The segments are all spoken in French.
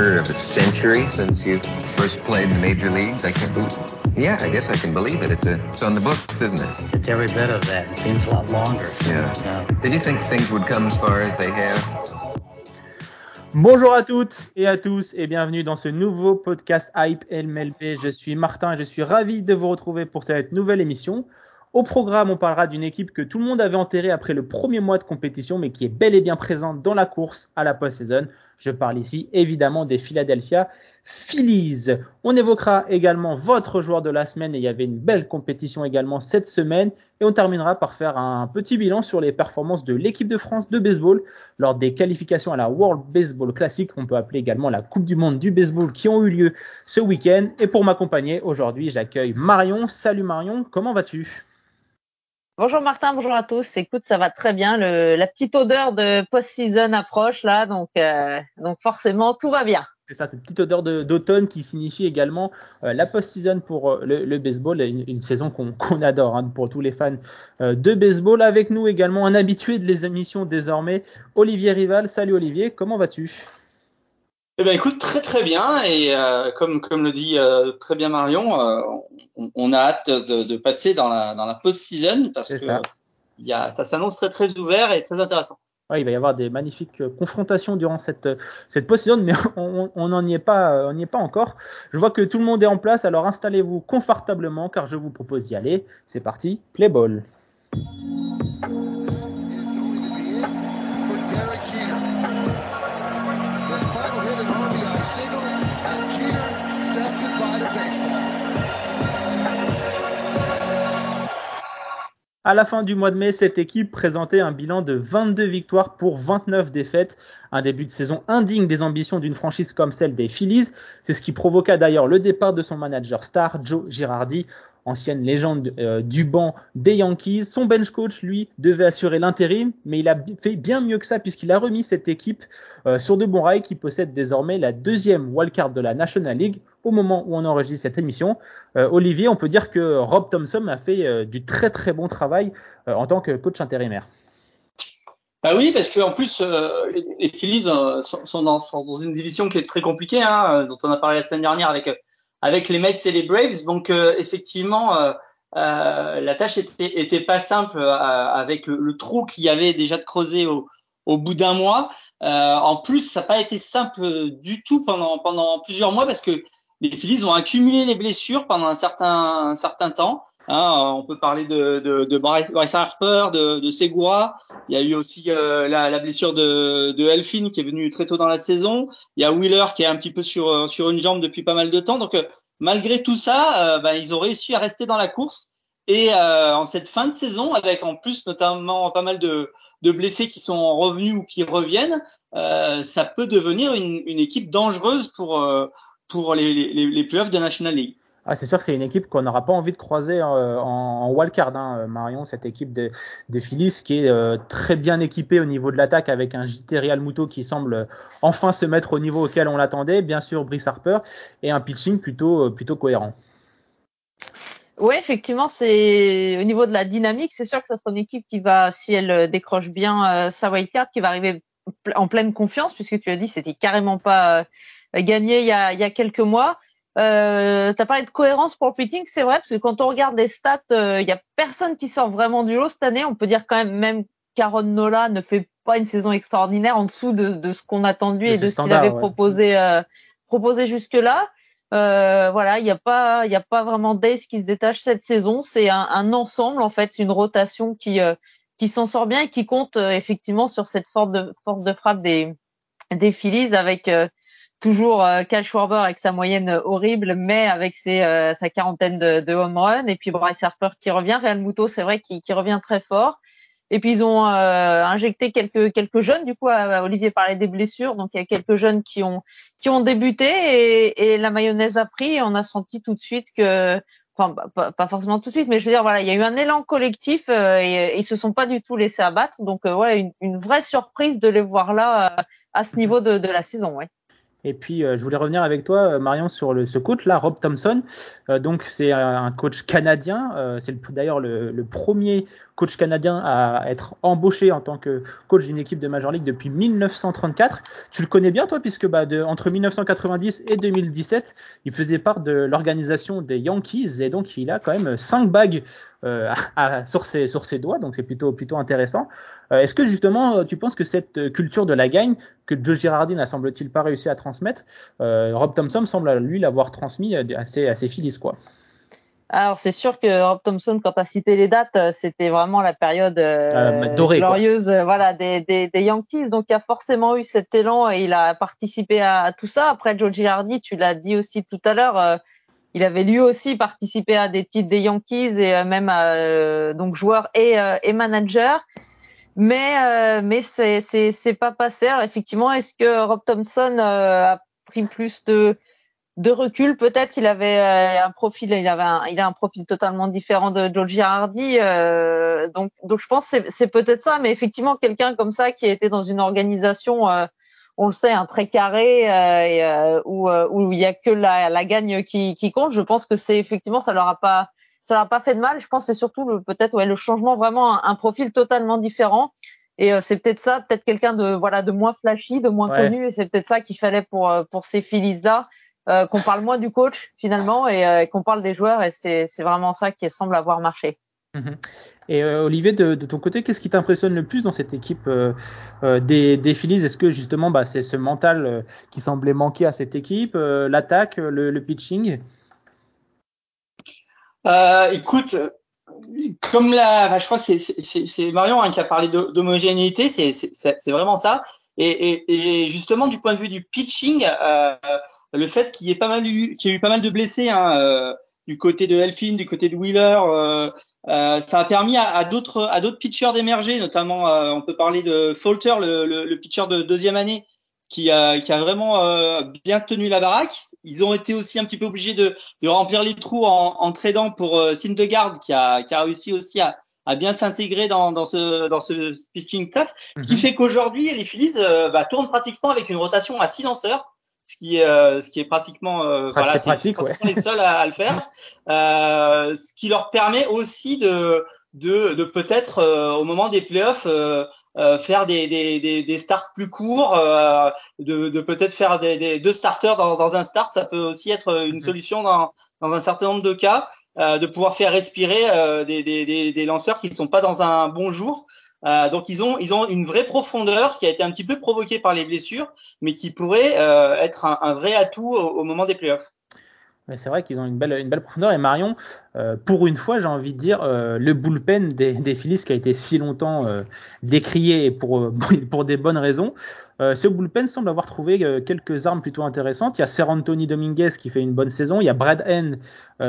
quarter of a century since you first played in the major leagues. I can't believe. Yeah, I guess I can believe it. It's a, it's on the books, isn't it? It's every bit of that. It seems a lot longer. Yeah. Yeah. Did you think things would come as far as they have? Bonjour à toutes et à tous et bienvenue dans ce nouveau podcast Hype MLB. Je suis Martin et je suis ravi de vous retrouver pour cette nouvelle émission. Au programme, on parlera d'une équipe que tout le monde avait enterrée après le premier mois de compétition, mais qui est bel et bien présente dans la course à la post-saison. Je parle ici évidemment des Philadelphia Phillies. On évoquera également votre joueur de la semaine et il y avait une belle compétition également cette semaine. Et on terminera par faire un petit bilan sur les performances de l'équipe de France de baseball lors des qualifications à la World Baseball Classic, qu'on peut appeler également la Coupe du Monde du baseball qui ont eu lieu ce week-end. Et pour m'accompagner aujourd'hui, j'accueille Marion. Salut Marion, comment vas-tu? Bonjour Martin, bonjour à tous. Écoute, ça va très bien. La petite odeur de post-season approche là, donc euh, forcément tout va bien. C'est ça, cette petite odeur de- d'automne qui signifie également euh, la post-season pour euh, le, baseball, une, saison qu'on adore hein, pour tous les fans de baseball. Avec nous également un habitué de les émissions désormais, Olivier Rival. Salut Olivier, comment vas-tu? Eh ben écoute très très bien et euh, comme comme le dit euh, très bien Marion, euh, on, on a hâte de, de passer dans la dans la post-season parce que ça. il y a ça s'annonce très très ouvert et très intéressant. Ouais, il va y avoir des magnifiques confrontations durant cette cette post-saison, mais on n'en y est pas, on n'y est pas encore. Je vois que tout le monde est en place, alors installez-vous confortablement car je vous propose d'y aller. C'est parti, play ball. À la fin du mois de mai, cette équipe présentait un bilan de 22 victoires pour 29 défaites, un début de saison indigne des ambitions d'une franchise comme celle des Phillies. C'est ce qui provoqua d'ailleurs le départ de son manager star, Joe Girardi, ancienne légende euh, du banc des Yankees. Son bench coach, lui, devait assurer l'intérim, mais il a fait bien mieux que ça puisqu'il a remis cette équipe euh, sur de bons rails qui possède désormais la deuxième wildcard de la National League au moment où on enregistre cette émission. Euh, Olivier, on peut dire que Rob Thompson a fait du très très bon travail en tant que coach intérimaire. Bah oui parce que en plus les, Phillies sont, dans, une division qui est très compliquée hein, dont on a parlé la semaine dernière avec avec les Mets et les Braves donc euh, effectivement euh, euh, la tâche était était pas simple avec le, le trou qu'il y avait déjà de creuser au au bout d'un mois. En plus, ça n'a pas été simple du tout pendant pendant plusieurs mois parce que les Phillies ont accumulé les blessures pendant un certain un certain temps. Hein, on peut parler de, de, de Bryce, Bryce Harper, de, de Segura. Il y a eu aussi euh, la, la blessure de, de Elfin qui est venue très tôt dans la saison. Il y a Wheeler qui est un petit peu sur euh, sur une jambe depuis pas mal de temps. Donc euh, malgré tout ça, euh, ben, ils ont réussi à rester dans la course. Et euh, en cette fin de saison, avec en plus notamment pas mal de, de blessés qui sont revenus ou qui reviennent, ça peut devenir une, une équipe dangereuse pour pour les, les, les playoffs de National League. Ah, c'est sûr que c'est une équipe qu'on n'aura pas envie de croiser euh, en, wildcard, hein, Marion, cette équipe des, des Phillies qui est euh, très bien équipée au niveau de l'attaque avec un JT Muto qui semble euh, enfin se mettre au niveau auquel on l'attendait, bien sûr Brice Harper et un pitching plutôt euh, cohérent. Oui, effectivement, c'est au niveau de la dynamique, c'est sûr que ça sera une équipe qui va, si elle euh, décroche bien euh, sa wildcard, qui va arriver en pleine confiance, puisque tu as dit c'était carrément pas euh, gagné il y a quelques mois. Euh, tu as parlé de cohérence pour le pitching, c'est vrai, parce que quand on regarde les stats, euh, il y a personne qui sort vraiment du lot cette année. On peut dire quand même, même Caron Nola ne fait pas une saison extraordinaire en dessous de, de ce qu'on attendait De et de ce qu'il avait ouais. proposé, euh, proposé jusque-là. Euh, voilà, il n'y a pas, il y a pas vraiment d'ace qui se détache cette saison. C'est un, un ensemble en fait, c'est une rotation qui euh, qui s'en sort bien et qui compte euh, effectivement sur cette force de force de frappe des des Phillies avec euh, toujours euh, Cal Schwarber avec sa moyenne horrible, mais avec ses, euh, sa quarantaine de, de home runs et puis Bryce Harper qui revient, Real Muto c'est vrai qui, qui revient très fort. Et puis ils ont euh, injecté quelques quelques jeunes. Du coup, Olivier parlait des blessures, donc il y a quelques jeunes qui ont qui ont débuté et, et la mayonnaise a pris. On a senti tout de suite que, enfin pas, pas forcément tout de suite, mais je veux dire voilà, il y a eu un élan collectif euh, et, et ils se sont pas du tout laissés abattre. Donc euh, ouais, une, une vraie surprise de les voir là euh, à ce niveau de, de la saison. Ouais. Et puis, euh, je voulais revenir avec toi, euh, Marion, sur le, ce coach-là, Rob Thompson. Euh, donc, c'est un, coach canadien. C'est le- d'ailleurs le, le premier coach canadien à être embauché en tant que coach d'une équipe de Major League depuis 1934. Tu le connais bien, toi, puisque bah, de, entre 1990 et 2017, il faisait part de l'organisation des Yankees. Et donc, il a quand même cinq bagues euh, à- sur, ses, sur ses doigts. Donc, c'est plutôt, plutôt intéressant. Euh, Est-ce que justement, tu penses que cette culture de la gagne, que Joe Girardi n'a semble-t-il pas réussi à transmettre, euh, Rob Thompson semble lui l'avoir transmis à ses, à quoi. Alors c'est sûr que Rob Thompson, quand tu as cité les dates, euh, c'était vraiment la période euh, Euh, dorée, quoi. glorieuse euh, voilà, des, des, des Yankees. Donc il a forcément eu cet élan et il a participé à, à tout ça. Après Joe Girardi, tu l'as dit aussi tout à l'heure, euh, il avait lui aussi participé à des titres des Yankees et euh, même euh, donc joueur et, euh, et manager. Mais euh, mais c'est c'est c'est pas passé. Alors, effectivement, est-ce que Rob Thompson euh, a pris plus de de recul peut-être il avait euh, un profil il avait un, il a un profil totalement différent de Joe Girardi euh, donc donc je pense que c'est c'est peut-être ça mais effectivement quelqu'un comme ça qui été dans une organisation euh, on le sait un très carré euh, et, euh, où euh, où il y a que la, la gagne qui qui compte je pense que c'est effectivement ça leur a pas ça leur a pas fait de mal je pense que c'est surtout le peut-être ouais le changement vraiment un, un profil totalement différent et euh, c'est peut-être ça peut-être quelqu'un de voilà de moins flashy de moins Ouais. connu et c'est peut-être ça qu'il fallait pour pour ces Phillies là euh, qu'on parle moins du coach finalement et euh, qu'on parle des joueurs et c'est c'est vraiment ça qui semble avoir marché. Et euh, Olivier, de, de ton côté, qu'est-ce qui t'impressionne le plus dans cette équipe euh, euh, des, des Phillies? Est-ce que justement, bah, c'est ce mental euh, qui semblait manquer à cette équipe, euh, l'attaque, le, le pitching? Euh, écoute, comme la, enfin, je crois que c'est- Marion hein, qui a parlé d'ho- d'homogénéité, c'est vraiment ça. Et, et, et justement, du point de vue du pitching, euh, le fait qu'il y ait pas mal eu, qu'il y ait eu pas mal de blessés hein, euh, du côté de Elfin, du côté de Wheeler, euh, euh, ça a permis à, à d'autres à d'autres pitchers d'émerger. Notamment, euh, on peut parler de Falter, le, le, le pitcher de deuxième année, qui a, qui a vraiment euh, bien tenu la baraque. Ils ont été aussi un petit peu obligés de, de remplir les trous en, en tradant pour euh, Syndergaard, qui a, qui a réussi aussi à, à bien s'intégrer dans, dans ce, dans ce pitching staff. Ce qui Mhm. fait qu'aujourd'hui, les Phillies euh, bah, tournent pratiquement avec une rotation à six lanceurs, ce qui est, euh, ce qui est pratiquement, euh, voilà, c'est pratique, pratiquement les seuls à, à le faire. Euh, ce qui leur permet aussi de, de, de peut-être euh, au moment des playoffs euh, euh, faire des, des, des, des starts plus courts, euh, de, de peut-être faire des, des deux starters dans, dans un start, ça peut aussi être une Mhm. solution dans, dans un certain nombre de cas, euh, de pouvoir faire respirer euh, des, des, des, des lanceurs qui ne sont pas dans un bon jour. Euh, donc ils ont ils ont une vraie profondeur qui a été un petit peu provoquée par les blessures, mais qui pourrait euh, être un, vrai atout au moment des playoffs. Mais c'est vrai qu'ils ont une belle, profondeur. Et Marion, euh, pour une fois, j'ai envie de dire, euh, le bullpen des, des Phillies qui a été si longtemps euh, décrié pour, des bonnes raisons, ce bullpen semble avoir trouvé quelques armes plutôt intéressantes. Il y a Ser Anthony Dominguez qui fait une bonne saison, il y a Brad Henn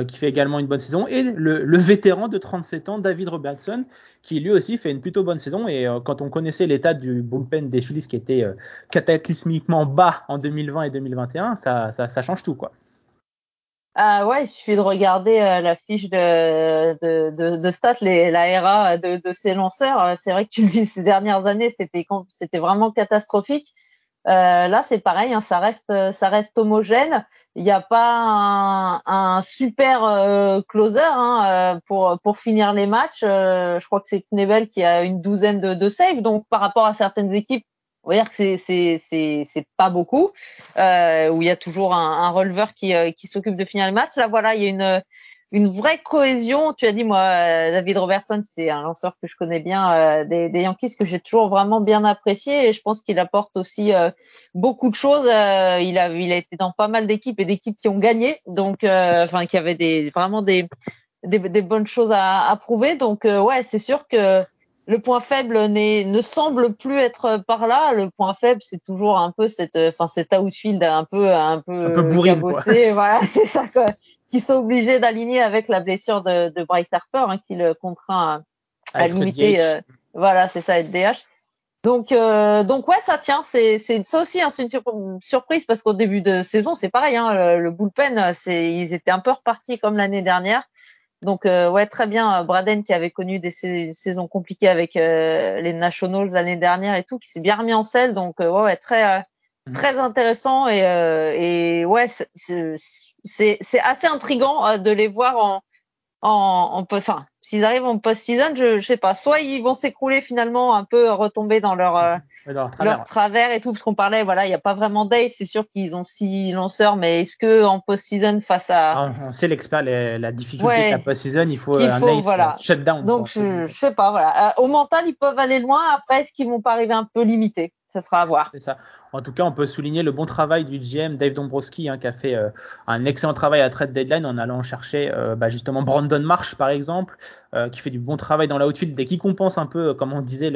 qui fait également une bonne saison, et le, vétéran de 37 ans, David Robertson, qui lui aussi fait une plutôt bonne saison. Et quand on connaissait l'état du bullpen des Phillies qui était cataclysmiquement bas en 2020 et 2021, ça, ça, ça change tout, quoi. Ah ouais, il suffit de regarder euh, la fiche de, de, de, de stats, les, la RA de, de ces lanceurs. Euh, C'est vrai que tu le dis, ces dernières années, c'était c'était vraiment catastrophique. Euh, là, c'est pareil, hein, ça reste ça reste homogène. Il n'y a pas un, un super euh, closer hein, euh, pour pour finir les matchs. Euh, je crois que c'est Knebel qui a une douzaine de, de saves. Donc par rapport à certaines équipes, on va dire que c'est pas beaucoup. Euh, où il y a toujours un, un releveur qui euh, qui s'occupe de finir les matchs. Là, voilà, il y a une une vraie cohésion. Tu as dit, moi, euh, David Robertson, c'est un lanceur que je connais bien euh, des, des Yankees, que j'ai toujours vraiment bien apprécié. Et je pense qu'il apporte aussi euh, beaucoup de choses. Euh, il a, il a été dans pas mal d'équipes et d'équipes qui ont gagné, donc, euh, enfin, qui avaient des vraiment des des, des bonnes choses à, à prouver. Donc, ouais, c'est sûr que le point faible n'est, ne semble plus être par là. Le point faible, c'est toujours un peu cette, enfin, cet outfield un peu, un peu, Un peu bourrine, cabossé. Voilà, c'est ça, quoi qui sont obligés d'aligner avec la blessure de, de Bryce Harper, hein, qui le contraint à, à limiter. DH. euh, voilà, c'est ça, être DH. Donc, euh, donc ouais, ça tient. C'est, c'est ça aussi, hein, c'est une sur- surprise parce qu'au début de saison, c'est pareil. Hein, le, le bullpen, c'est, ils étaient un peu repartis comme l'année dernière. Donc euh, ouais, très bien. euh, Braden qui avait connu des sais- une saison compliquées avec euh, les Nationals l'année dernière et tout, qui s'est bien remis en selle. Donc euh, ouais, ouais, très, euh, très intéressant et, euh, et ouais, c'est assez intrigant de les voir en, en, en enfin, s'ils arrivent en post-season, je, je sais pas, soit ils vont s'écrouler finalement un peu retomber dans leur euh, leur, travers. leur, travers. et tout, parce qu'on parlait, voilà, il n'y a pas vraiment d'ace, c'est sûr qu'ils ont six lanceurs, mais est-ce que en post-season face à ah, on sait l'expert la difficulté ouais, de la post-season, il faut il un ace voilà. shutdown. Donc je, je, sais pas, voilà, euh, au mental ils peuvent aller loin. Après, est-ce qu'ils vont pas arriver un peu limités? Ça sera à voir. C'est ça. En tout cas, on peut souligner le bon travail du GM Dave Dombrowski hein, qui a fait euh, un excellent travail à trade deadline en allant chercher euh, bah, justement Brandon Marsh par exemple, euh, qui fait du bon travail dans l'outfield et qui compense un peu, comme on disait,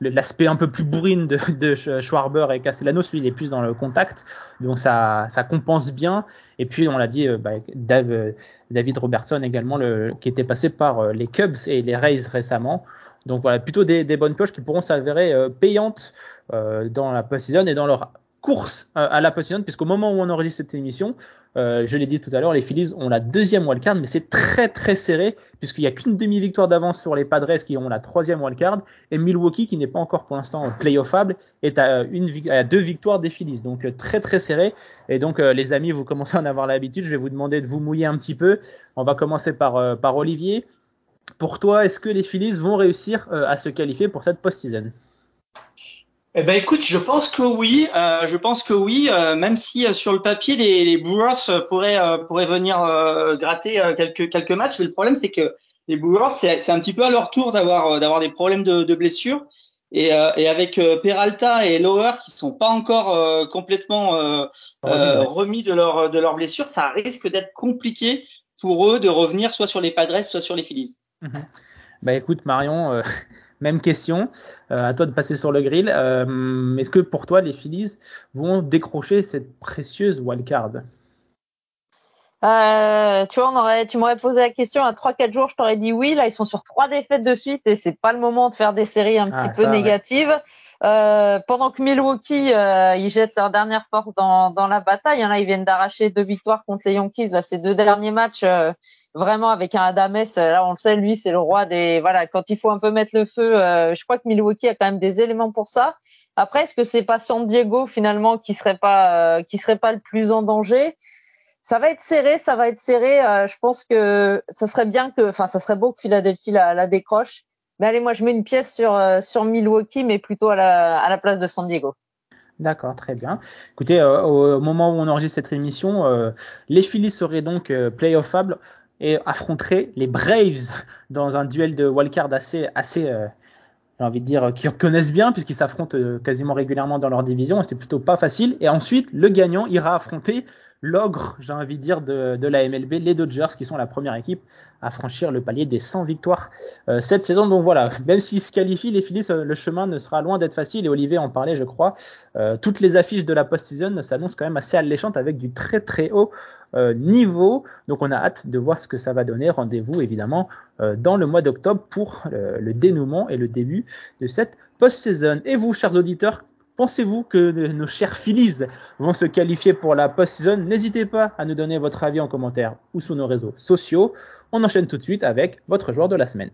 l'aspect le, un peu plus bourrine de, de Schwarber et Castellanos. Lui, il est plus dans le contact, donc ça, ça compense bien. Et puis, on l'a dit, bah, Dave, David Robertson également, le, qui était passé par les Cubs et les Rays récemment. Donc voilà, plutôt des, des bonnes poches qui pourront s'avérer payantes euh, dans la post-season et dans leur course euh, à la post-season, puisqu'au moment où on enregistre cette émission, euh, je l'ai dit tout à l'heure, les Phillies ont la deuxième wildcard, mais c'est très très serré, puisqu'il n'y a qu'une demi-victoire d'avance sur les Padres qui ont la troisième wildcard, et Milwaukee, qui n'est pas encore pour l'instant playoffable, est à, une, à deux victoires des Phillies. Donc très très serré. Et donc les amis, vous commencez à en avoir l'habitude, je vais vous demander de vous mouiller un petit peu. On va commencer par, par Olivier. Pour toi, est-ce que les Phillies vont réussir à se qualifier pour cette post-season? Eh ben écoute, je pense que oui, euh, je pense que oui, euh, même si euh, sur le papier les, les Brewers pourraient pourraient venir gratter quelques quelques matchs, mais le problème c'est que les Brewers c'est un petit peu à leur tour d'avoir d'avoir des problèmes de, de blessures. Et, et avec Peralta et Lower qui sont pas encore complètement remis de leur de leurs blessures, ça risque d'être compliqué pour eux de revenir soit sur les Padres soit sur les Phillies. Mm-hmm. Bah écoute Marion, même question, euh, à toi de passer sur le grill. Euh, Est-ce que pour toi, les Phillies vont décrocher cette précieuse wildcard? Euh, tu vois, on aurait, tu m'aurais posé la question à 3-4 jours, je t'aurais dit oui. Là, ils sont sur trois défaites de suite et c'est pas le moment de faire des séries un petit ah, peu négatives. Euh, pendant que Milwaukee, euh, ils jettent leur dernière force dans, dans la bataille. Hein, là, ils viennent d'arracher deux victoires contre les Yankees. Là, ces deux derniers matchs, euh, vraiment avec un Adames. Là, on le sait, lui, c'est le roi des. Voilà, quand il faut un peu mettre le feu, euh, je crois que Milwaukee a quand même des éléments pour ça. Après, est-ce que c'est pas San Diego finalement qui serait pas, qui serait pas le plus en danger? Ça va être serré, ça va être serré. je pense que ça serait bien que, enfin, ça serait beau que Philadelphie la, la décroche. Mais allez, moi, je mets une pièce sur, euh, sur Milwaukee, mais plutôt à la, à la place de San Diego. D'accord, très bien. Écoutez, euh, au moment où on enregistre cette émission, euh, les Phillies seraient donc playoffables et affronteraient les Braves dans un duel de wildcard assez, assez j'ai envie de dire, qui connaissent bien puisqu'ils s'affrontent quasiment régulièrement dans leur division. C'était plutôt pas facile. Et ensuite, le gagnant ira affronter l'ogre, j'ai envie de dire, de, la MLB, les Dodgers, qui sont la première équipe à franchir le palier des 100 victoires euh, cette saison. Donc voilà, même s'ils se qualifient, les Phillies, euh, le chemin ne sera loin d'être facile. Et Olivier en parlait, je crois. Euh, toutes les affiches de la post-season s'annoncent quand même assez alléchantes avec du très très haut niveau. Donc on a hâte de voir ce que ça va donner. Rendez-vous évidemment dans le mois d'octobre pour le dénouement et le début de cette post-saison. Et vous, chers auditeurs, Pensez-vous que nos chers Phillies vont se qualifier pour la post-season? N'hésitez pas à nous donner votre avis en commentaire ou sur nos réseaux sociaux. On enchaîne tout de suite avec votre joueur de la semaine.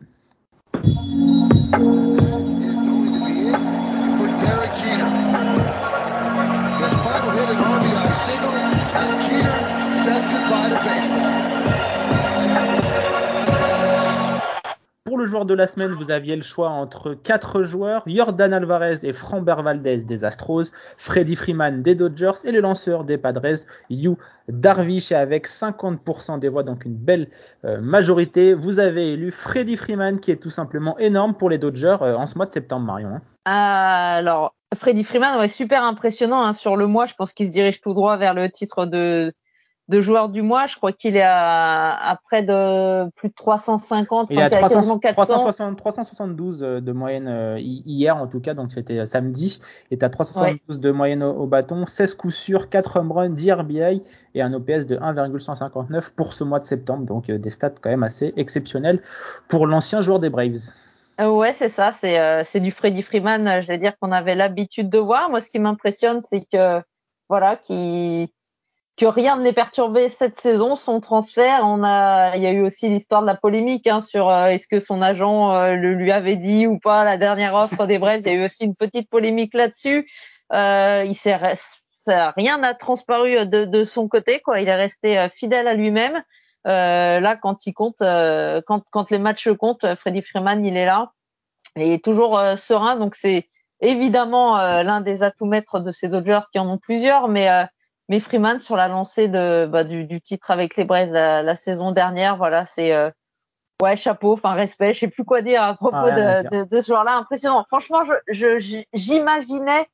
Le joueur de la semaine, vous aviez le choix entre quatre joueurs Jordan Alvarez et Framber Valdez des Astros, Freddie Freeman des Dodgers et le lanceur des Padres, Yu Darvish. avec 50% des voix, donc une belle euh, majorité, vous avez élu Freddie Freeman qui est tout simplement énorme pour les Dodgers euh, en ce mois de septembre, Marion. Hein. alors, Freddie Freeman, ouais, super impressionnant hein, sur le mois. Je pense qu'il se dirige tout droit vers le titre de de joueur du mois. Je crois qu'il est à, près de plus de 350. Il est à 372 euh, de moyenne euh, hier en tout cas, donc c'était samedi. Il est à 372 de moyenne au, bâton, 16 coups sûrs, 4 home runs, 10 RBI et un OPS de 1,159 pour ce mois de septembre. Donc euh, des stats quand même assez exceptionnels pour l'ancien joueur des Braves. Ouais, c'est ça, c'est c'est du Freddy Freeman, je vais dire qu'on avait l'habitude de voir. Moi, ce qui m'impressionne, c'est que voilà, qui que rien ne l'ait perturbé cette saison, son transfert. On a, il y a eu aussi l'histoire de la polémique hein, sur euh, est-ce que son agent euh, le lui avait dit ou pas la dernière offre des Braves. Il y a eu aussi une petite polémique là-dessus. Euh, il s'est rien n'a transparu de, de, son côté, quoi. Il est resté fidèle à lui-même. Euh, là, quand il compte, quand, quand les matchs comptent, Freddy Freeman, il est là. Il est toujours serein, donc c'est évidemment l'un des atouts maîtres de ces Dodgers qui en ont plusieurs, mais mais Freeman sur la lancée de bah, du, du, titre avec les Braves la, la saison dernière, voilà, c'est ouais chapeau, enfin respect, je sais plus quoi dire à propos de, de, de, ce joueur-là, impressionnant. Franchement, je j'imaginais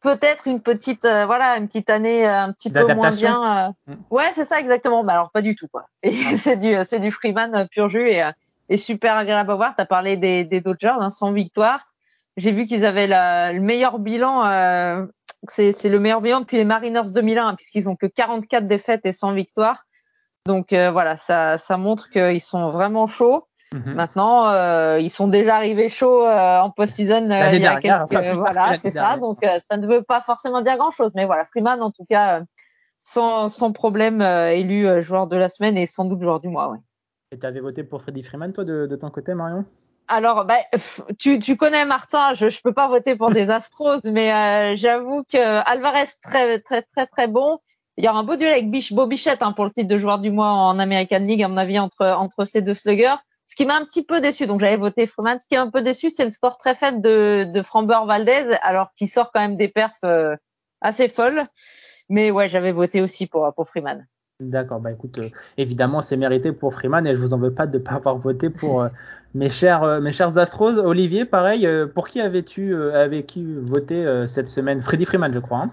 peut-être une petite euh, voilà une petite année euh, un petit peu moins bien. Euh. Mm. Ouais, c'est ça exactement. Mais alors pas du tout quoi. Et c'est du c'est du Freeman pur jus et, et super agréable à voir. T'as parlé des, des Dodgers, hein, sans victoire. J'ai vu qu'ils avaient la, le meilleur bilan. Euh, c'est c'est le meilleur bilan depuis les Mariners 2001 puisqu'ils ont que 44 défaites et 100 victoires. Donc voilà, ça ça montre qu'ils sont vraiment chauds. Mhm. Maintenant, euh, ils sont déjà arrivés chauds euh, en post-season euh, il y a quelques, voilà, c'est ça. Donc ça ne veut pas forcément dire grand-chose, mais voilà, Freeman en tout cas sans, sans problème élu joueur de la semaine et sans doute joueur du mois. Ouais. Et tu avais voté pour Freddy Freeman toi de, de ton côté, Marion? Alors, bah, tu, tu connais Martin, je ne peux pas voter pour des Astros, mais j'avoue que Alvarez très très très très bon. Il y aura un beau duel avec Bish, Bichette hein, pour le titre de joueur du mois en American League, à mon avis, entre entre ces deux sluggers. Ce qui m'a un petit peu déçu, donc j'avais voté Freeman. Ce qui est un peu déçu, c'est le score très faible de, de Framber Valdez, alors qu'il sort quand même des perfs euh, assez folles. Mais ouais, j'avais voté aussi pour, pour Freeman. D'accord, bah écoute, euh, évidemment, c'est mérité pour Freeman et je vous en veux pas de ne pas avoir voté pour euh, mes chers mes chers Astros. Olivier, pareil, pour qui avais-tu avais qui voté cette semaine? Freddy Freeman, je crois. Hein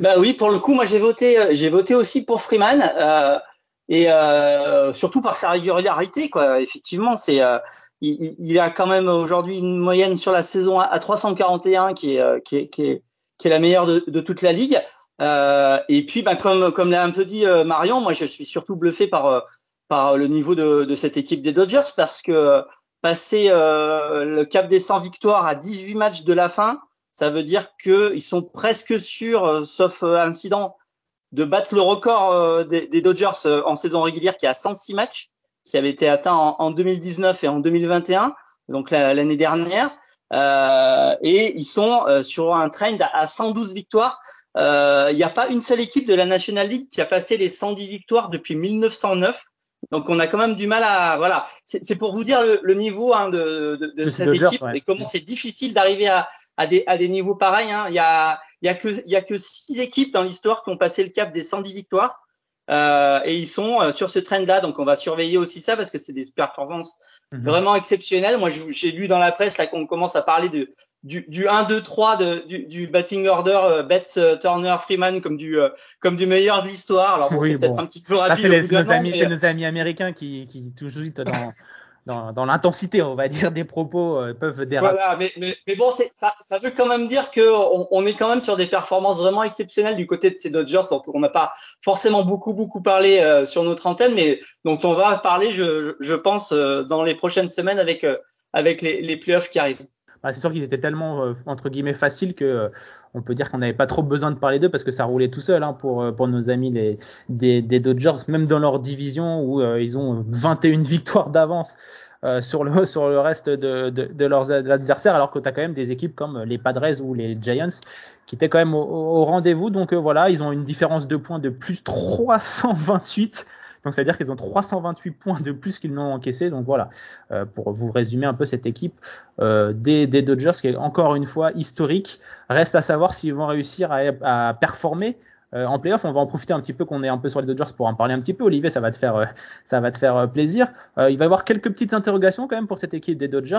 bah oui, pour le coup, moi j'ai voté j'ai voté aussi pour Freeman et euh, surtout par sa régularité quoi effectivement c'est euh, il, il, a quand même aujourd'hui une moyenne sur la saison à, 341 qui est, euh, qui est, qui est qui est la meilleure de toute la ligue euh, et puis bah, comme comme l'a un peu dit euh, Marion moi je suis surtout bluffé par par le niveau de, de cette équipe des Dodgers parce que passer le cap des 100 victoires à 18 matchs de la fin ça veut dire que ils sont presque sûrs sauf incident de battre le record euh, des, des, Dodgers euh, en saison régulière qui est à 106 matchs, qui avait été atteint en, en 2019 et en 2021, donc l'année dernière. Euh, et ils sont euh, sur un trend à 112 victoires. Il n'y a pas une seule équipe de la National League qui a passé les 110 victoires depuis 1909. Donc on a quand même du mal à voilà. C'est pour vous dire le, le niveau hein, de, de, de cette équipe et comment c'est difficile d'arriver à, à, des, à des niveaux pareils. Hein. Il y a il y a que il y a que six équipes dans l'histoire qui ont passé le cap des 110 victoires. Euh, et ils sont euh, sur ce trend-là, donc on va surveiller aussi ça parce que c'est des performances mhm. vraiment exceptionnelles. Moi, j'ai lu dans la presse là qu'on commence à parler de du, du 1, 2, 3 de, du, du batting order euh, Betts, euh, Turner, Freeman comme du comme du meilleur de l'histoire. Alors bon, c'est peut-être un petit peu rapide. c'est nos, amis, nos amis américains qui qui tout de suite dans dans, dans l'intensité, on va dire, des propos euh, peuvent déraper. Voilà, mais, mais, mais bon, ça, ça veut quand même dire qu'on on est quand même sur des performances vraiment exceptionnelles du côté de ces Dodgers, dont on n'a pas forcément beaucoup beaucoup parlé euh, sur notre antenne, mais dont on va parler, je, je pense, euh, dans les prochaines semaines avec avec les, les playoffs qui arrivent. C'est sûr qu'ils étaient tellement entre guillemets faciles que on peut dire qu'on n'avait pas trop besoin de parler d'eux parce que ça roulait tout seul hein, pour, euh, pour nos amis des, des Dodgers, même dans leur division où euh, ils ont 21 victoires d'avance. Euh, sur le sur le reste de, de, de leurs adversaires alors que tu as quand même des équipes comme les Padres ou les Giants qui étaient quand même au, au rendez-vous donc voilà ils ont une différence de points de plus 328 donc, c'est-à-dire qu'ils ont 328 points de plus qu'ils n'ont encaissé. Donc, voilà, euh, pour vous résumer un peu cette équipe euh, des, des, Dodgers, qui est encore une fois historique. Reste à savoir s'ils vont réussir à, à performer. Euh, en playoff, on va en profiter un petit peu qu'on est un peu sur les Dodgers pour en parler un petit peu. Olivier, ça va te faire, euh, ça va te faire euh, plaisir. il va y avoir quelques petites interrogations quand même pour cette équipe des Dodgers.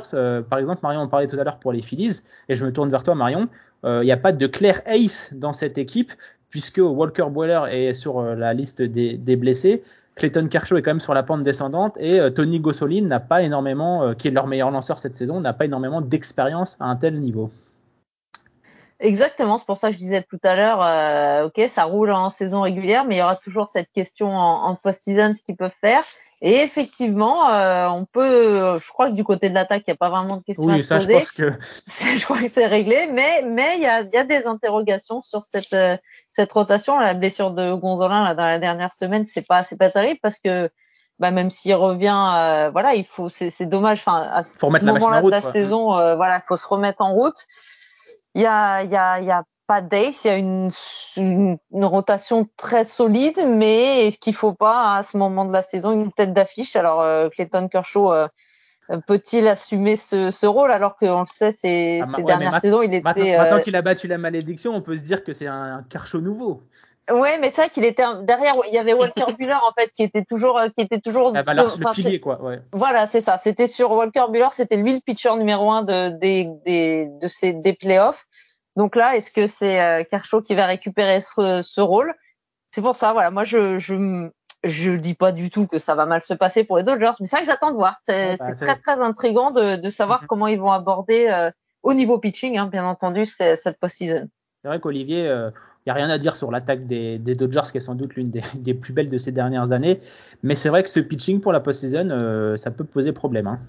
par exemple, Marion en parlait tout à l'heure pour les Phillies, et je me tourne vers toi, Marion. Il n'y a pas de clair ace dans cette équipe puisque Walker Boiler est sur la liste des, des blessés. Clayton Kershaw est quand même sur la pente descendante et euh, Tony Gossolin n'a pas énormément, euh, qui est leur meilleur lanceur cette saison, n'a pas énormément d'expérience à un tel niveau. Exactement, c'est pour ça que je disais tout à l'heure, euh, ok, ça roule en saison régulière, mais il y aura toujours cette question en, en post-season, ce qu'ils peuvent faire. Et effectivement, euh, on peut, je crois que du côté de l'attaque, il n'y a pas vraiment de questions à se poser. Je, pense que... je crois que c'est réglé, mais mais il y a, y a des interrogations sur cette euh, cette rotation. La blessure de Gonzolin là dans la dernière semaine, c'est pas c'est pas terrible parce que bah, même s'il revient, euh, voilà, il faut, c'est dommage. Enfin, à ce moment-là de la saison, euh, voilà, faut se remettre en route. Il y a il y a il y a pas d'ace, il y a une, une, une, rotation très solide, mais est-ce qu'il faut pas à ce moment de la saison une tête d'affiche? Alors euh, Clayton Kershaw euh, peut-il assumer ce, ce, rôle? Alors qu'on le sait ces, Ah, ces ouais, dernières saisons il était Maintenant, euh, maintenant qu'il a battu la malédiction, on peut se dire que c'est un, un Kershaw nouveau. Ouais, mais c'est vrai qu'il était derrière. Il y avait Walker Buehler en fait qui était toujours, euh, qui était toujours. Bah, le, enfin, le c'est- pilier, quoi. Ouais. Voilà, c'est ça. C'était sur Walker Buehler, c'était lui le pitcher numéro un de des des de ces des playoffs. Donc là, est-ce que c'est euh, Kershaw qui va récupérer ce, ce rôle? C'est pour ça. Voilà, moi je je je dis pas du tout que ça va mal se passer pour les Dodgers, mais c'est vrai que j'attends de voir. C'est Ouais, bah, très très intriguant de de savoir Mhm. comment ils vont aborder euh, au niveau pitching, hein, bien entendu, cette post-season. C'est vrai qu'Olivier, il n'y a rien à dire sur l'attaque des, des Dodgers, qui est sans doute l'une des, des plus belles de ces dernières années. Mais c'est vrai que ce pitching pour la post-season, euh, ça peut poser problème. Hein.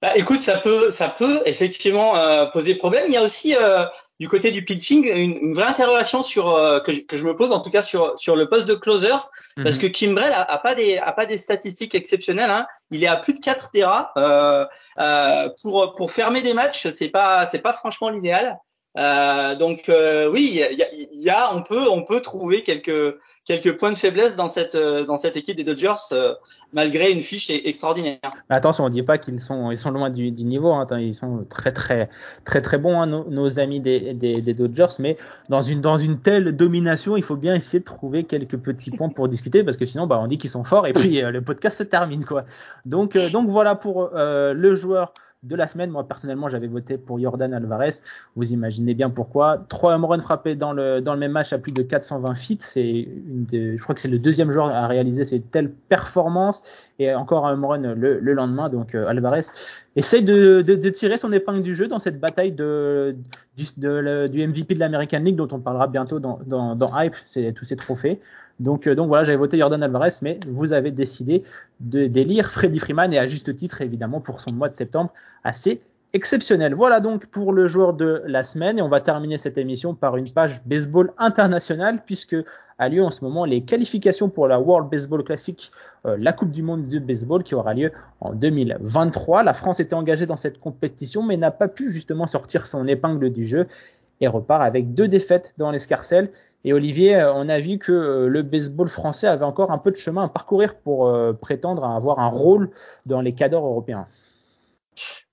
Bah, écoute, ça peut, ça peut effectivement euh, poser problème. Il y a aussi euh, du côté du pitching une, une vraie interrogation sur euh, que, je, que je me pose en tout cas sur sur le poste de closer parce Mhm. que Kimbrel a, a pas des a pas des statistiques exceptionnelles. Hein. Il est à plus de 4 DERA euh, euh, pour pour fermer des matchs. C'est pas c'est pas franchement l'idéal. Euh, donc euh, oui, il y a, y a- on peut on peut trouver quelques quelques points de faiblesse dans cette euh, dans cette équipe des Dodgers euh, malgré une fiche e- extraordinaire. Attention, on ne dit pas qu'ils sont, ils sont loin du, du niveau. Hein. Ils sont très, très, très, très bons, hein, nos, amis des, des, des Dodgers. Mais dans une, dans une telle domination, il faut bien essayer de trouver quelques petits points pour discuter parce que sinon, bah, on dit qu'ils sont forts et puis euh, le podcast se termine, quoi. Donc, donc voilà pour le joueur de la semaine. Moi, personnellement, j'avais voté pour Jordan Alvarez. Vous imaginez bien pourquoi. Trois home runs frappés dans le, dans le même match à plus de 420 feet. C'est une des, je crois que c'est le deuxième joueur à réaliser cette telle performance et encore un home run le, le lendemain. Donc, euh, Alvarez essaye de, de, de tirer son épingle du jeu dans cette bataille de, du, du MVP de l'American League dont on parlera bientôt dans, dans, dans Hype, c'est tous ces trophées. Donc, euh, donc voilà, j'avais voté Jordan Alvarez, mais vous avez décidé de d'élire Freddy Freeman et à juste titre évidemment pour son mois de septembre assez exceptionnel. Voilà donc pour le joueur de la semaine et on va terminer cette émission par une page baseball internationale puisque a lieu en ce moment les qualifications pour la World Baseball Classic, euh, la Coupe du Monde de baseball qui aura lieu en 2023. La France était engagée dans cette compétition mais n'a pas pu justement sortir son épingle du jeu et repart avec deux défaites dans l'escarcelle. Et Olivier, euh, on a vu que euh, le baseball français avait encore un peu de chemin à parcourir pour prétendre avoir un rôle dans les cadres européens.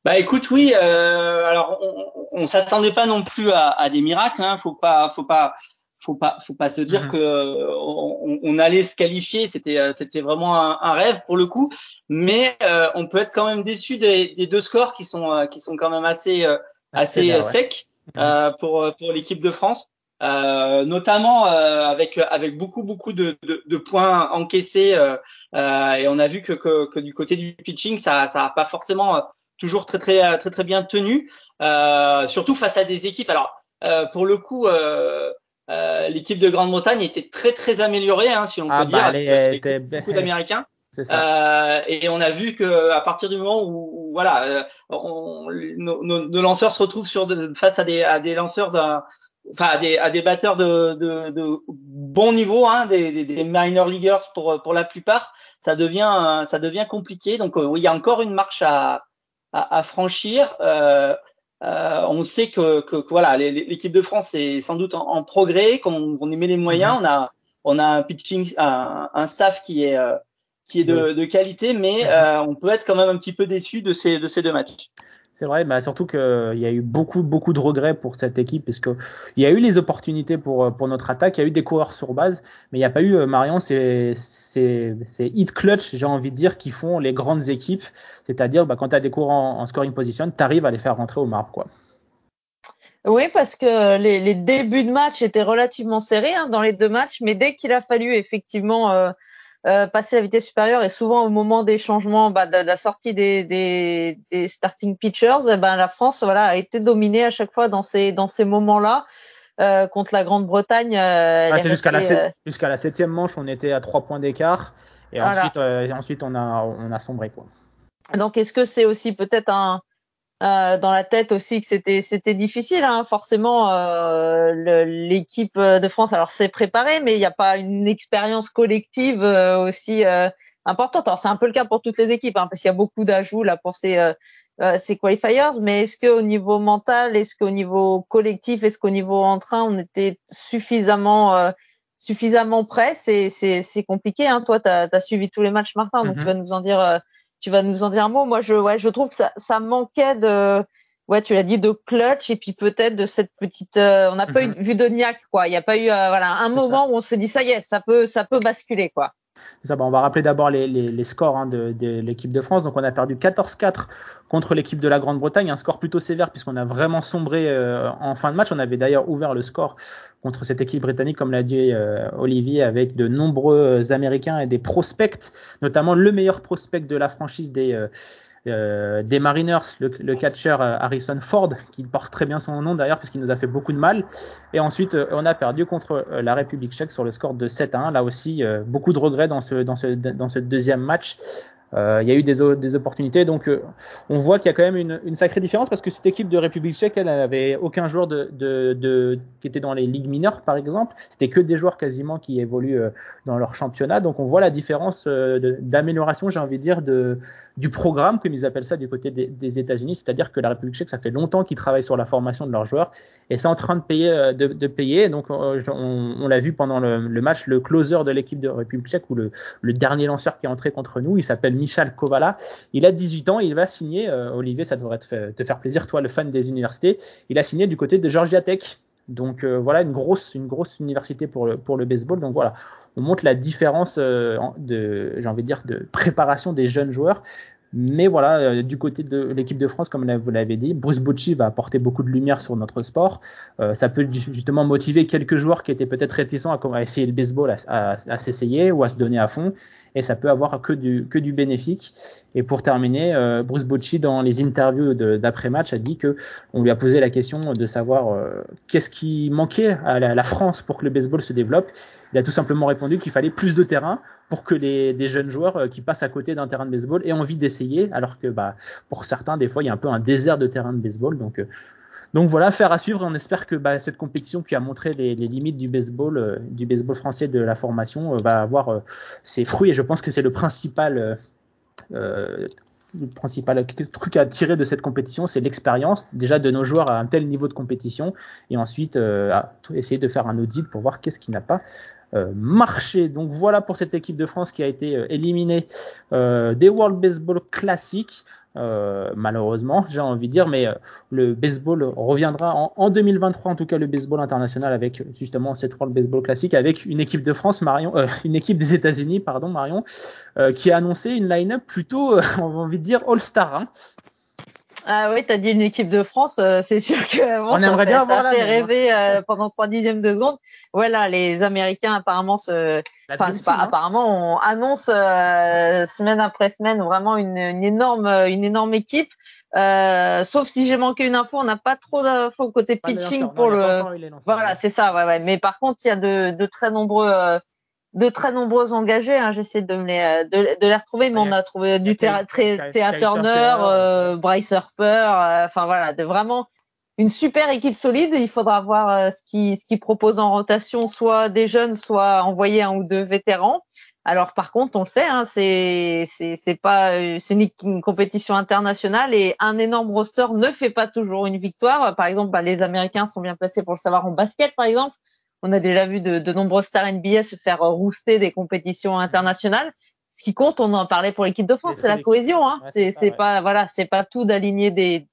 Bah écoute, oui. Euh, alors, on, on s'attendait pas non plus à, à des miracles. Hein, faut pas, faut pas, faut pas, faut pas se dire Mhm. que euh, on, on allait se qualifier. C'était, euh, c'était vraiment un, un rêve pour le coup. Mais euh, on peut être quand même déçu des, des deux scores qui sont, euh, qui sont quand même assez, euh, assez sévère, euh, ouais. secs Mhm. euh, pour, pour l'équipe de France. Euh, notamment euh, avec avec beaucoup beaucoup de, de, de points encaissés euh, euh, et on a vu que, que, que du côté du pitching ça ça a pas forcément euh, toujours très très très très bien tenu, euh, surtout face à des équipes. Alors euh, pour le coup, euh, euh, l'équipe de Grande-Bretagne était très très améliorée, hein, si on Ah peut bah, dire, avec, avec beaucoup d'Américains. C'est ça. Euh, et on a vu que à partir du moment où, où, voilà, euh, on- nos, nos- nos lanceurs se retrouvent sur de- face à des, à des lanceurs d'un, enfin à des, à des batteurs de, de, de bon niveau, hein, des, des, des minor leaguers pour pour la plupart, ça devient ça devient compliqué. Donc euh, oui, il y a encore une marche à à, à franchir. Euh, euh, on sait que, que, que voilà, l'équipe de France est sans doute en, en progrès, qu'on on y met les moyens. On a on a un pitching, un, un staff qui est euh, qui est de, de qualité, mais euh, on peut être quand même un petit peu déçu de ces de ces deux matchs. C'est vrai, bah surtout qu'il y a eu beaucoup, beaucoup de regrets pour cette équipe, parce que il y a eu les opportunités pour, pour notre attaque, il y a eu des coureurs sur base, mais il n'y a pas eu, Marion, c'est c'est c'est hit clutch, j'ai envie de dire, qui font les grandes équipes, c'est-à-dire bah, quand tu as des coureurs en, scoring position, tu arrives à les faire rentrer au marbre. Quoi. Oui, parce que les, débuts de match étaient relativement serrés hein, dans les deux matchs, mais dès qu'il a fallu effectivement euh, euh, passer à la vitesse supérieure et souvent au moment des changements, bah, de, la sortie des, starting pitchers, eh ben, la France voilà, a été dominée à chaque fois ces, dans ces moments-là. Euh, contre la Grande-Bretagne, euh, Ah, jusqu'à la, euh, jusqu'à la septième manche, on était à trois points d'écart, et Voilà. ensuite, euh, et ensuite on, a, on a sombré. Quoi. Donc, est-ce que c'est aussi peut-être un dans la tête aussi que c'était c'était difficile hein, forcément l'équipe de France alors c'est préparé mais il n'y a pas une expérience collective aussi importante alors c'est un peu le cas pour toutes les équipes hein, parce qu'il y a beaucoup d'ajouts là pour ces euh, ces qualifiers, mais est-ce qu'au niveau mental, est-ce qu'au niveau collectif, est-ce qu'au niveau entrain, on était suffisamment euh, suffisamment prêt C'est c'est compliqué. Hein. Toi, tu as, suivi tous les matchs, Martin, donc tu Mhm. vas nous en dire euh, tu vas nous en dire un mot. Moi, je ouais, je trouve que ça ça manquait de ouais, tu l'as dit de clutch et puis peut-être de cette petite euh, on n'a pas eu vu de niaque quoi. Il n'y a pas eu voilà un moment où on s'est dit ça y est, ça peut ça peut basculer quoi. Ça, bah, on va rappeler d'abord les, les, les scores hein, de, de l'équipe de France. Donc on a perdu 14-4 contre l'équipe de la Grande-Bretagne, un score plutôt sévère puisqu'on a vraiment sombré euh, en fin de match. On avait d'ailleurs ouvert le score contre cette équipe britannique, comme l'a dit euh, Olivier, avec de nombreux Américains et des prospects, notamment le meilleur prospect de la franchise des, euh, euh, des Mariners, le, le catcher euh, Harrison Ford, qui porte très bien son nom d'ailleurs puisqu'il nous a fait beaucoup de mal. Et ensuite, euh, on a perdu contre euh, la République tchèque sur le score de 7 à 1. Là aussi, euh, beaucoup de regrets dans ce, dans ce, dans ce deuxième match. Euh, Il y a eu des, opportunités, donc euh, on voit qu'il y a quand même une, sacrée différence parce que cette équipe de République tchèque, elle, elle avait aucun joueur qui était dans les ligues mineures, par exemple. C'était que des joueurs quasiment qui évoluent euh, dans leur championnat. Donc on voit la différence d'amélioration, j'ai envie de dire, du programme, comme ils appellent ça du côté des, États-Unis. C'est-à-dire que la République tchèque, ça fait longtemps qu'ils travaillent sur la formation de leurs joueurs et c'est en train de payer. Donc on, l'a vu pendant le, le match, le closer de l'équipe de République tchèque ou le, le dernier lanceur qui est entré contre nous, il s'appelle Michal Kovala. Il a 18 ans, il va signer, euh, Olivier, ça devrait te, fa- te faire plaisir, toi, le fan des universités. Il a signé du côté de Georgia Tech. Donc euh, voilà, une grosse, une grosse université pour le, pour le baseball. Donc voilà, on montre la différence euh, de, j'ai envie de dire, de préparation des jeunes joueurs. Mais voilà, du côté de l'équipe de France, comme vous l'avez dit, Bruce Bocci va apporter beaucoup de lumière sur notre sport. Ça peut ju- justement motiver quelques joueurs qui étaient peut-être réticents à, à essayer le baseball, à s'essayer ou à se donner à fond. Et ça peut avoir que du, que du bénéfique. Et pour terminer, euh, Bruce Bocci, dans les interviews d'après-match, a dit que on lui a posé la question de savoir euh, qu'est-ce qui manquait à la, la France pour que le baseball se développe. Il a tout simplement répondu qu'il fallait plus de terrain pour que les des jeunes joueurs euh, qui passent à côté d'un terrain de baseball aient envie d'essayer, alors que bah, pour certains, des fois, il y a un peu un désert de terrain de baseball. Donc, euh, donc voilà, faire à suivre. On espère que bah, cette compétition qui a montré les, limites du baseball, euh, du baseball français de la formation, euh, va avoir euh, ses fruits. Et je pense que c'est le principal, truc à tirer de cette compétition, c'est l'expérience déjà de nos joueurs à un tel niveau de compétition, et ensuite essayer de faire un audit pour voir qu'est-ce qui n'a pas marché. Donc voilà pour cette équipe de France qui a été éliminée des World Baseball Classic. Euh, malheureusement, j'ai envie de dire, mais euh, le baseball reviendra en, en, 2023, en tout cas le baseball international avec justement cette World Baseball Classic avec une équipe de France, Marion, euh, une équipe des États-Unis, pardon, Marion, euh, qui a annoncé une line-up plutôt, on va envie de dire All-Star. Hein. Ah oui, t'as dit une équipe de France, euh, c'est sûr que bon, on ça aimerait fait, bien ça avoir fait la rêver euh, pendant trois dixièmes de seconde. Voilà, les Américains apparemment se, enfin c'est pas hein. apparemment on annonce euh, semaine après semaine vraiment une, une énorme une énorme équipe. Euh, sauf si j'ai manqué une info, on n'a pas trop d'infos côté Pas pitching pour non, le. Voilà, c'est ça, ouais, ouais. Mais par contre, il y a de, de très nombreux euh, de très nombreux engagés. Hein. J'essaie de me les de, de les retrouver, mais on a trouvé du Théa Turner, euh, Bryce Harper, enfin voilà, de vraiment une super équipe solide. Il faudra voir euh, ce qui ce qui propose en rotation, soit des jeunes, soit envoyer un ou deux vétérans. Alors par contre, on le sait, hein, c'est c'est pas euh, c'est une, une, compétition internationale et un énorme roster ne fait pas toujours une victoire. Par exemple, bah, les Américains sont bien placés pour le savoir en basket, par exemple. On a déjà vu de, de nombreux stars NBA se faire rouster des compétitions internationales. Ce qui compte, on en parlait pour l'équipe de France, c'est la cohésion. Hein. Ouais, c'est ouais. pas voilà, c'est pas tout d'aligner des.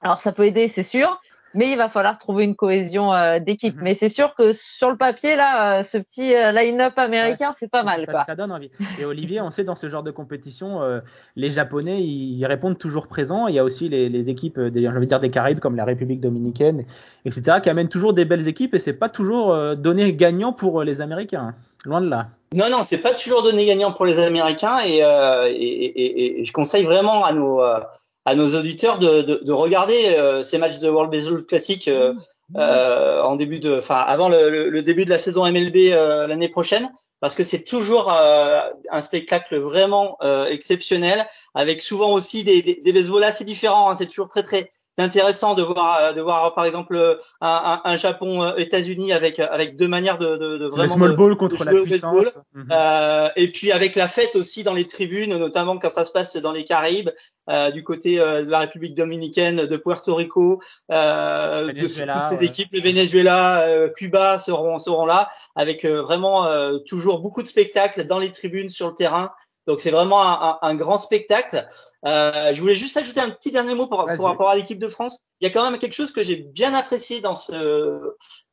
Alors ça peut aider, c'est sûr, mais il va falloir trouver une cohésion euh, d'équipe. Mhm. Mais c'est sûr que sur le papier là, euh, ce petit euh, line-up américain, c'est pas mal ça, quoi. Ça donne envie. Et Olivier, on sait dans ce genre de compétition, euh, les Japonais, ils, ils répondent toujours présents. Il y a aussi les, les équipes, des, j'ai envie de dire des Caraïbes comme la République dominicaine, etc., qui amènent toujours des belles équipes. Et c'est pas toujours euh, donné gagnant pour les Américains. Loin de là. Non, non, c'est pas toujours donné gagnant pour les Américains. Et, euh, et, et, et je conseille vraiment à nos euh, à nos auditeurs de, de, de regarder euh, ces matchs de World Baseball Classic euh, euh, en début de, enfin avant le, le, début de la saison MLB euh, l'année prochaine, parce que c'est toujours euh, un spectacle vraiment euh, exceptionnel, avec souvent aussi des, des, des baseballs assez différents. Hein, c'est toujours très très c'est intéressant de voir, de voir par exemple un, un, Japon États-Unis avec avec deux manières de, de, de vraiment le small ball contre la puissance. Mhm. Euh, et puis avec la fête aussi dans les tribunes, notamment quand ça se passe dans les Caraïbes, euh, du côté de la République dominicaine, de Puerto Rico, euh, de toutes ces équipes, le Venezuela, Cuba seront seront là, avec vraiment toujours beaucoup de spectacles dans les tribunes sur le terrain. Donc c'est vraiment un, un, grand spectacle. Euh, je voulais juste ajouter un petit dernier mot par, rapport à l'équipe de France. Il y a quand même quelque chose que j'ai bien apprécié dans ce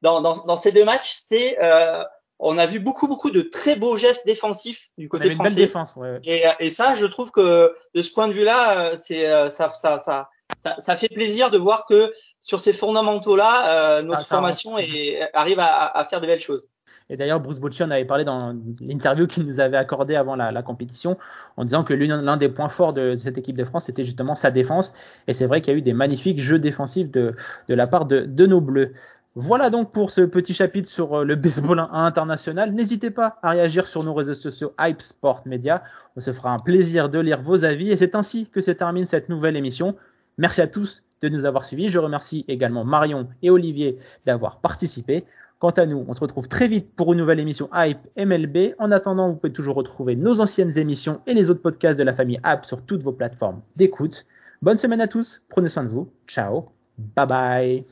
dans, dans, dans ces deux matchs, c'est euh, on a vu beaucoup beaucoup de très beaux gestes défensifs du côté français. Une belle défense, ouais, Et, et, ça, je trouve que de ce point de vue-là, c'est ça, ça, ça, ça, ça fait plaisir de voir que sur ces fondamentaux-là, euh, notre ah, formation est, arrive à, à, faire de belles choses. Et d'ailleurs, Bruce Bocci en avait parlé dans l'interview qu'il nous avait accordé avant la, compétition, en disant que l'un des points forts de, cette équipe de France, c'était justement sa défense. Et c'est vrai qu'il y a eu des magnifiques jeux défensifs de, de la part de, de, nos Bleus. Voilà donc pour ce petit chapitre sur euh, le baseball international. N'hésitez pas à réagir sur nos réseaux sociaux Hype Sport Media. On se fera un plaisir de lire vos avis. Et c'est ainsi que se termine cette nouvelle émission. Merci à tous de nous avoir suivis. Je remercie également Marion et Olivier d'avoir participé. Quant à nous, on se retrouve très vite pour une nouvelle émission Hype MLB. En attendant, vous pouvez toujours retrouver nos anciennes émissions et les autres podcasts de la famille Hype sur toutes vos plateformes d'écoute. Bonne semaine à tous, prenez soin de vous, ciao, bye bye.